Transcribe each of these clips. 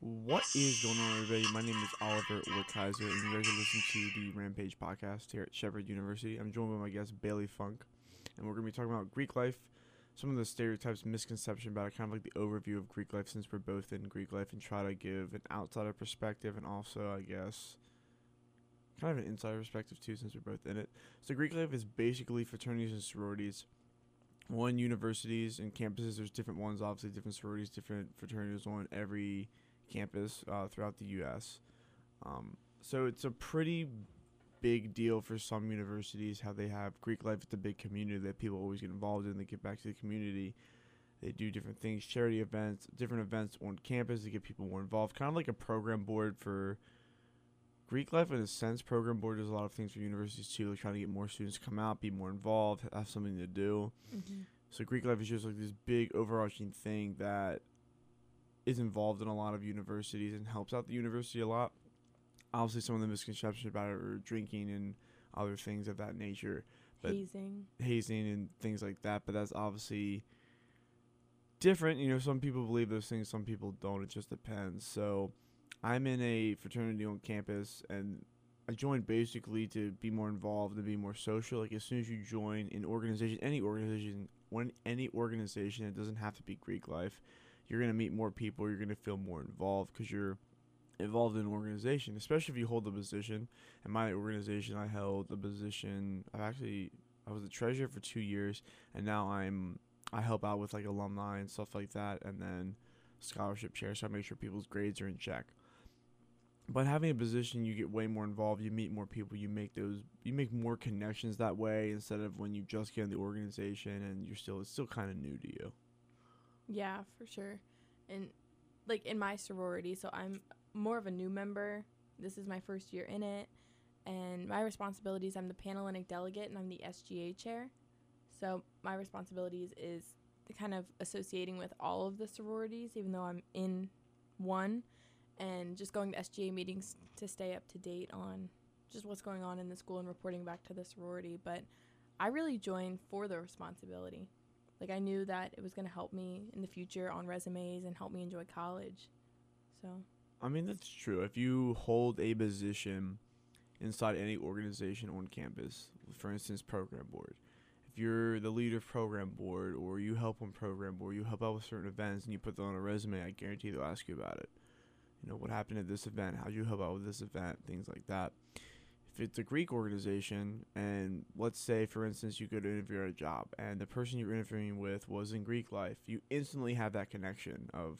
What is going on, everybody? My name is Oliver Wickheiser, and you guys are listening to the Rampage podcast here at Shepherd University. I'm joined by my guest Bailey Funk, and we're going to be talking about Greek life, some of the stereotypes, misconception about it, kind of like the overview of Greek life, since we're both in Greek life, and try to give an outsider perspective and also, I guess, kind of an insider perspective too, since we're both in it. So Greek life is basically fraternities and sororities. One universities and campuses, there's different ones, obviously different sororities, different fraternities on every campus uh, throughout the U.S. Um, so it's a pretty big deal for some universities how they have Greek life. It's a big community that people always get involved in. They get back to the community. They do different things, charity events, different events on campus to get people more involved. Kind of like a program board for Greek life in a sense. Program board does a lot of things for universities too, like trying to get more students to come out, be more involved, have something to do. Mm-hmm. So Greek life is just like this big overarching thing that is involved in a lot of universities and helps out the university a lot. Obviously, some of the misconceptions about it are drinking and other things of that nature, But- Hazing. hazing and things like that. But that's obviously different. You know, some people believe those things, some people don't. It just depends. So, I'm in a fraternity on campus, and I joined basically to be more involved and be more social. Like as soon as you join an organization, any organization, when any organization, it doesn't have to be Greek life. You're gonna meet more people. You're gonna feel more involved because you're involved in an organization, especially if you hold a position. In my organization, I held the position. I've actually I was the treasurer for two years, and now I'm I help out with like alumni and stuff like that, and then scholarship chair. So I make sure people's grades are in check. But having a position, you get way more involved. You meet more people. You make those. You make more connections that way instead of when you just get in the organization and you're still it's still kind of new to you. Yeah, for sure. And like in my sorority, so I'm more of a new member. This is my first year in it. And my responsibilities, I'm the Panhellenic delegate and I'm the SGA chair. So my responsibilities is the kind of associating with all of the sororities, even though I'm in one, and just going to SGA meetings to stay up to date on just what's going on in the school and reporting back to the sorority. But I really joined for the responsibility. Like I knew that it was going to help me in the future on resumes and help me enjoy college. So, I mean, that's true. If you hold a position inside any organization on campus, for instance, program board, if you're the leader of program board or you help on program board, you help out with certain events and you put that on a resume, I guarantee they'll ask you about it. You know, what happened at this event? How'd you help out with this event? Things like that. If it's a Greek organization, and let's say, for instance, you go to interview at a job and the person you're interviewing with was in Greek life, you instantly have that connection of,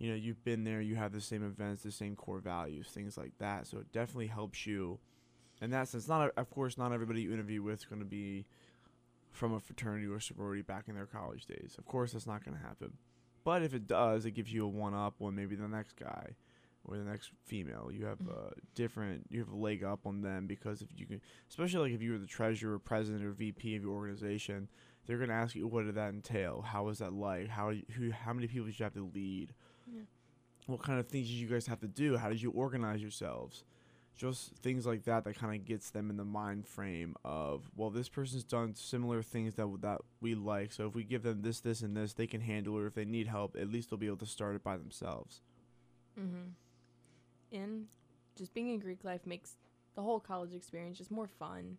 you know you've been there you have the same events the same core values things like that. So it definitely helps you in that sense. Not of course not everybody you interview with is going to be from a fraternity or sorority back in their college days. Of course that's not going to happen. But if it does it gives you a one up on maybe the next guy or the next female. You have a different you have a leg up on them because if you can especially like if you were the treasurer president or vp of your organization they're going to ask you what did that entail? How was that like? How who how many people did you have to lead? Yeah. what kind of things did you guys have to do? How did you organize yourselves? Just things like that that kind of gets them in the mind frame of well this person's done similar things that that we like so if we give them this this and this they can handle it or if they need help at least they'll be able to start it by themselves. Mm-hmm. And just being in Greek life makes the whole college experience just more fun.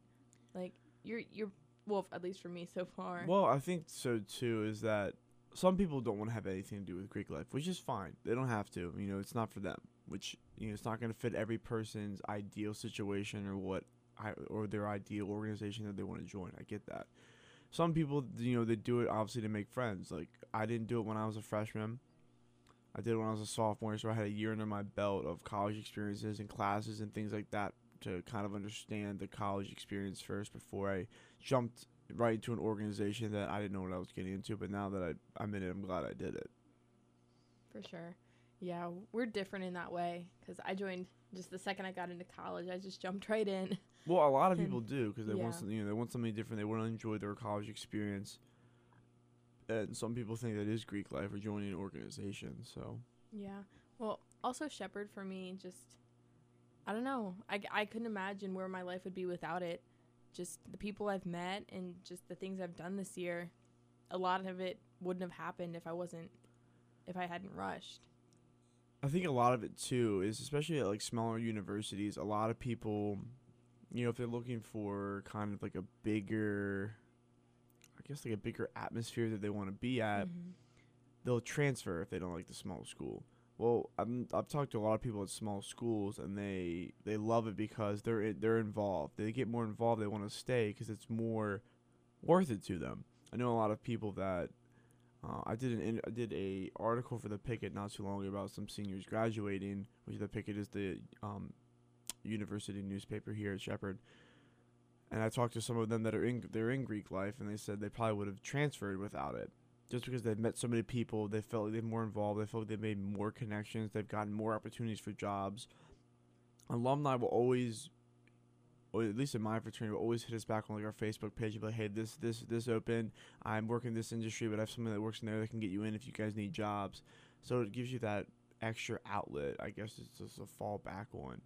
Like you're you're well, at least for me so far. well i think so too is that some people don't want to have anything to do with greek life which is fine. They don't have to you know it's not for them which you know it's not going to fit every person's ideal situation or what I, or their ideal organization that they want to join. I get that. Some people you know they do it obviously to make friends. Like i didn't do it when i was a freshman i did when i was a sophomore so i had a year under my belt of college experiences and classes and things like that to kind of understand the college experience first before i jumped right into an organization that i didn't know what i was getting into but now that I, i'm in it i'm glad i did it for sure. Yeah, we're different in that way because I joined just the second I got into college. I just jumped right in. well a lot of people do because they want something you know they want something different they want to enjoy their college experience and some people think that is greek life or joining an organization so Yeah. Well, also Shepherd for me just I don't know. I I couldn't imagine where my life would be without it. Just the people I've met and just the things I've done this year. A lot of it wouldn't have happened if I wasn't if I hadn't rushed. I think a lot of it too is especially at like smaller universities. A lot of people, you know, if they're looking for kind of like a bigger, guess like a bigger atmosphere that they want to be at, Mhm. they'll transfer if they don't like the small school. Well, I'm, I've talked to a lot of people at small schools, and they they love it because they're they're involved. They get more involved. They want to stay because it's more worth it to them. I know a lot of people that uh, I did an in, I did a article for the Picket not too long ago about some seniors graduating, which the Picket is the um, university newspaper here at Shepherd. And I talked to some of them that are in they're in Greek life, and they said they probably would have transferred without it just because they've met so many people, they felt like they're more involved, they felt like they've made more connections, they've gotten more opportunities for jobs. Alumni will always, or at least in my fraternity, will always hit us back on like our Facebook page be like, hey, this this this open. I'm working in this industry, but I have someone that works in there that can get you in if you guys need jobs. So it gives you that extra outlet. I guess it's just a fall back on.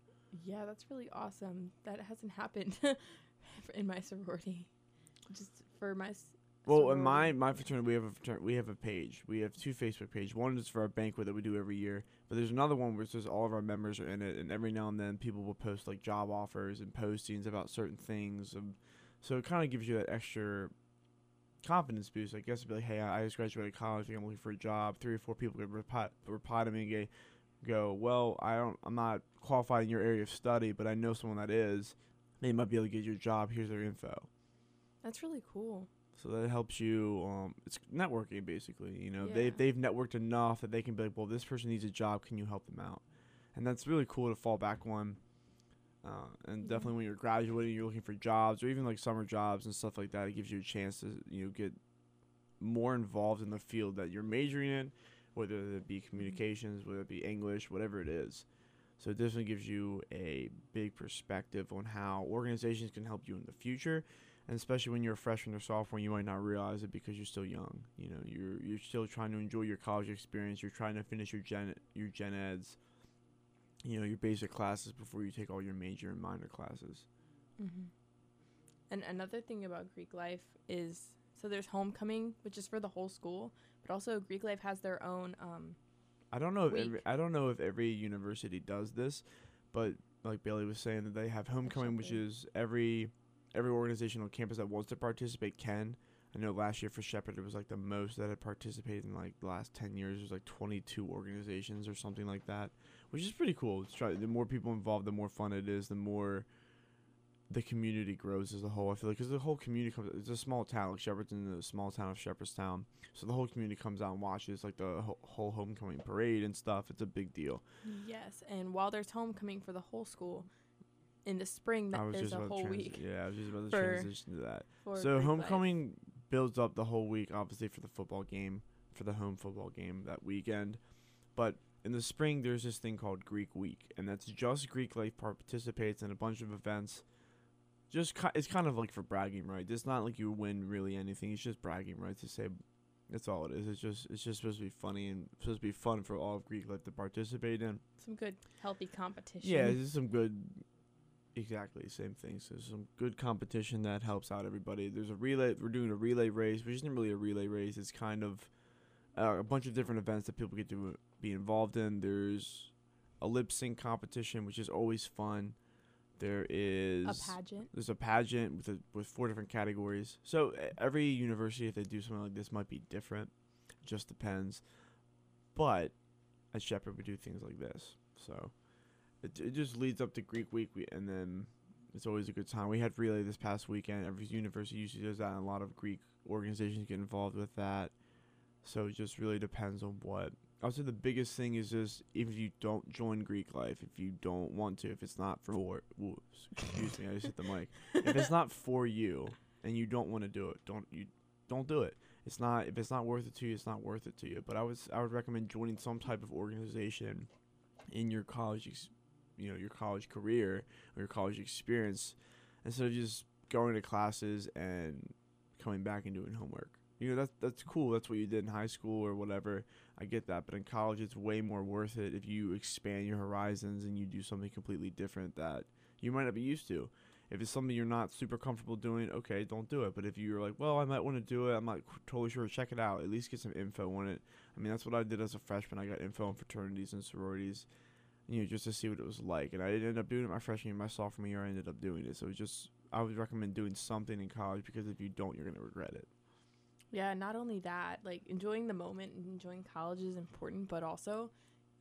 Yeah, that's really awesome. That hasn't happened in my sorority. Just for my. s- Well, in my my fraternity, we have a fraternity, we have a page. We have two Facebook pages. One is for our banquet that we do every year, but there's another one where it says all of our members are in it, and every now and then people will post like job offers and postings about certain things. And so it kind of gives you that extra confidence boost. I guess be like, hey, I I just graduated college. I'm looking for a job. Three or four people could reply, reply to me and go, go, well, I don't, I'm not qualified in your area of study, but I know someone that is. They might be able to get your job. Here's their info. That's really cool. So that helps you. Um, it's networking basically. You know, Yeah. they they've networked enough that they can be like, well, this person needs a job. Can you help them out? And that's really cool to fall back on. Uh, and Yeah. definitely when you're graduating, you're looking for jobs or even like summer jobs and stuff like that. It gives you a chance to you know get more involved in the field that you're majoring in, whether it be communications, whether it be English, whatever it is. So it definitely gives you a big perspective on how organizations can help you in the future and especially when you're a freshman or sophomore, you might not realize it because you're still young. You know, you're you're still trying to enjoy your college experience. You're trying to finish your gen your gen eds. You know, your basic classes before you take all your major and minor classes. Mm-hmm. And another thing about Greek life is so there's homecoming, which is for the whole school, but also Greek life has their own. Um, I don't know if every, I don't know if every university does this, but like Bailey was saying, that they have homecoming, which is every every organization on campus that wants to participate can. I know last year for Shepherd it was like the most that had participated in like the last ten years. There's like 22 organizations or something like that, which is pretty cool. It's try, the more people involved, the more fun it is. The more the community grows as a whole. I feel like because the whole community comes. It's a small town. Like Shepherd's in the small town of Shepherdstown, so the whole community comes out and watches like the whole, whole homecoming parade and stuff. It's a big deal. yes, and while there's homecoming for the whole school, in the spring that is a whole transi- week. Yeah, I was just about to transition to that. So Greek life. homecoming builds up the whole week, obviously for the football game, for the home football game that weekend. But in the spring, there's this thing called Greek Week, and that's just Greek life Part participates in a bunch of events. Just it's kind of like for bragging rights. It's not like you win really anything. It's just bragging rights to say. That's all it is. It's just it's just supposed to be funny and supposed to be fun for all of Greek life to participate in. some good healthy competition. Yeah, this is some good. Exactly, same thing. So some good competition that helps out everybody. There's a relay. We're doing a relay race, which isn't really a relay race. It's kind of uh, a bunch of different events that people get to be involved in. There's a lip sync competition, which is always fun. There is a pageant. there's a pageant with a, with four different categories. So every university, if they do something like this, might be different. Just depends. But at Shepherd, we do things like this. So it, it just leads up to Greek Week, we, and then it's always a good time. We had relay this past weekend. Every university usually does that, and a lot of Greek organizations get involved with that. So it just really depends on what. I would say the biggest thing is just if you don't join Greek life, if you don't want to, if it's not for, whoops, excuse me, I just hit the mic. If it's not for you and you don't want to do it, don't you don't do it. It's not if it's not worth it to you, it's not worth it to you. But I was I would recommend joining some type of organization in your college, ex- you know, your college career or your college experience, instead of just going to classes and coming back and doing homework. You know, that's that's cool. That's what you did in high school or whatever. I get that, but in college, it's way more worth it if you expand your horizons and you do something completely different that you might not be used to. If it's something you're not super comfortable doing, okay, don't do it. But if you're like, well, I might want to do it, I'm not totally sure, check it out. At least get some info on it. I mean, that's what I did as a freshman. I got info on fraternities and sororities, you know, just to see what it was like. And I didn't end up doing it my freshman year. My sophomore year, I ended up doing it. So it's just, I would recommend doing something in college because if you don't, you're going to regret it. Yeah, not only that, like enjoying the moment and enjoying college is important, but also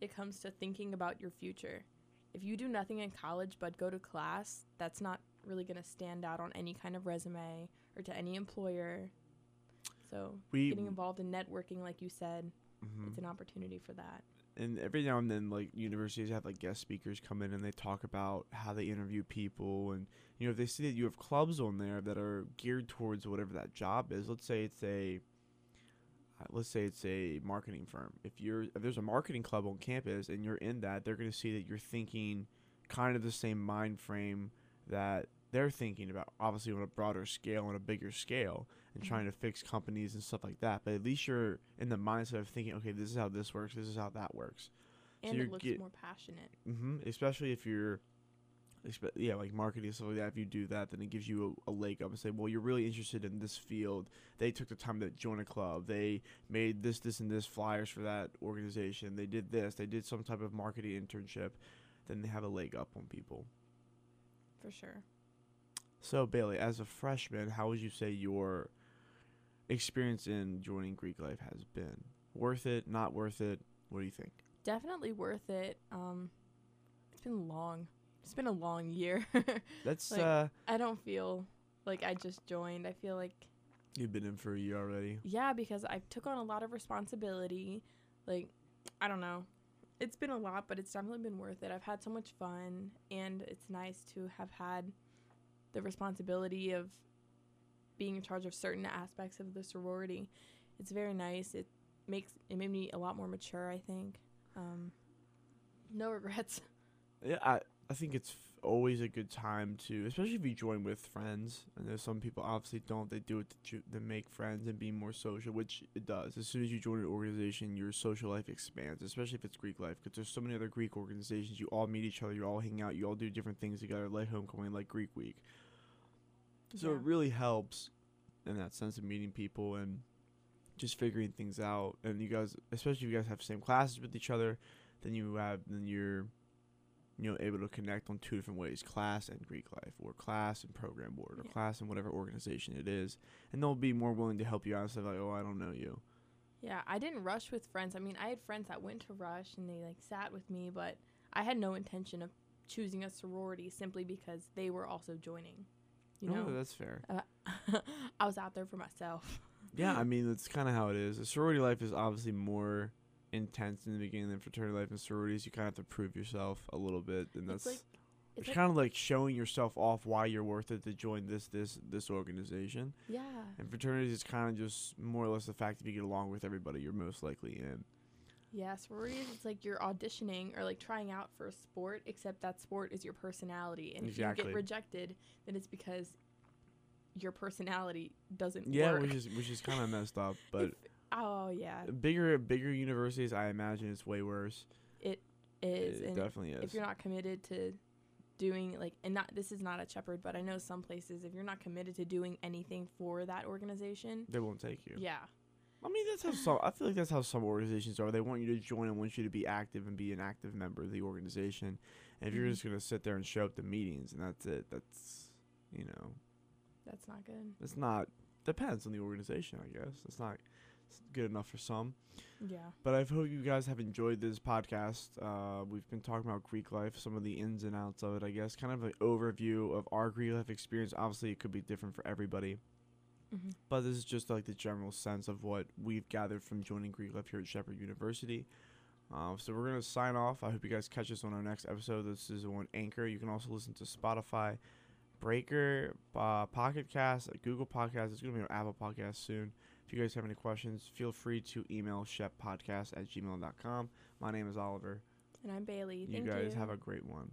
it comes to thinking about your future. If you do nothing in college but go to class, that's not really going to stand out on any kind of resume or to any employer. So, We, getting involved in networking, like you said, Mhm. it's an opportunity for that. and every now and then like universities have like guest speakers come in and they talk about how they interview people and you know if they see that you have clubs on there that are geared towards whatever that job is let's say it's a uh, let's say it's a marketing firm if you're if there's a marketing club on campus and you're in that they're going to see that you're thinking kind of the same mind frame that they're thinking about obviously on a broader scale on a bigger scale and Mhm. trying to fix companies and stuff like that but at least you're in the mindset of thinking okay this is how this works this is how that works And you're it looks get- more passionate. mm-hmm, Especially if you're, yeah, like marketing and stuff like that. If you do that, then it gives you a, a leg up and say, well, you're really interested in this field. They took the time to join a club. They made this, this, and this flyers for that organization. They did this. They did some type of marketing internship. Then they have a leg up on people. For sure. So Bailey, as a freshman, how would you say your experience in joining Greek life has been? Worth it? Not worth it? What do you think? Definitely worth it. Um, it's been long. It's been a long year. That's Like- uh, I don't feel like I just joined. I feel like you've been in for a year already. yeah, because I took on a lot of responsibility. Like I don't know. It's been a lot, but it's definitely been worth it. I've had so much fun and it's nice to have had the responsibility of being in charge of certain aspects of the sorority. It's very nice. It makes it made me a lot more mature, I think. Um no regrets. Yeah, I I think it's always a good time to, especially if you join with friends. And there's some people obviously don't. They do it to, to make friends and be more social, which it does. As soon as you join an organization, your social life expands, especially if it's Greek life, because there's so many other Greek organizations. You all meet each other. You all hang out. You all do different things together, like homecoming, like Greek week. So Yeah. it really helps in that sense of meeting people and just figuring things out. And you guys, especially if you guys have same classes with each other, then you have then you're you know able to connect on two different ways: class and Greek life, or class and program board, or Yeah. class and whatever organization it is. And they'll be more willing to help you out instead of like, oh, I don't know you. Yeah, I didn't rush with friends. I mean, I had friends that went to rush and they like sat with me, but I had no intention of choosing a sorority simply because they were also joining. You oh, know, that's fair. Uh, I was out there for myself. Yeah, I mean that's kind of how it is. The sorority life is obviously more intense in the beginning than fraternity life and sororities. You kind of have to prove yourself a little bit, and It's that's like it's, it's like, kind of like showing yourself off why you're worth it to join this this this organization. yeah, And fraternities is kind of just more or less the fact that you get along with everybody you're most likely in. Yeah. Sororities, it's like you're auditioning or like trying out for a sport, except that sport is your personality, and if you get rejected, then it's because your personality doesn't Yeah, work. which is which is kind of messed up. But If- oh yeah, bigger bigger universities, I imagine it's way worse. it is. it and definitely is. if you're not committed to doing like and not this is not a shepherd but i know some places if you're not committed to doing anything for that organization they won't take you. yeah I mean, that's how some. I feel like that's how some organizations are. They want you to join and want you to be active and be an active member of the organization. And if you're Mhm. just gonna sit there and show up to meetings and that's it, that's you know, that's not good it's not. Depends on the organization, I guess. It's not it's good enough for some. yeah But I hope you guys have enjoyed this podcast. Uh, we've been talking about Greek life, some of the ins and outs of it, I guess. Kind of an overview of our Greek life experience. Obviously, it could be different for everybody. Hmm But this is just like the general sense of what we've gathered from joining Greek life here at Shepherd University. Uh, so we're gonna sign off. I hope you guys catch us on our next episode. This is on Anchor. You can also listen to Spotify, Breaker, uh, Pocket Cast, uh, Google Podcast. It's gonna be on Apple Podcast soon. If you guys have any questions, feel free to email sheppodcast at gmail.com. My name is Oliver. and i'm bailey You thank guys you have a great one.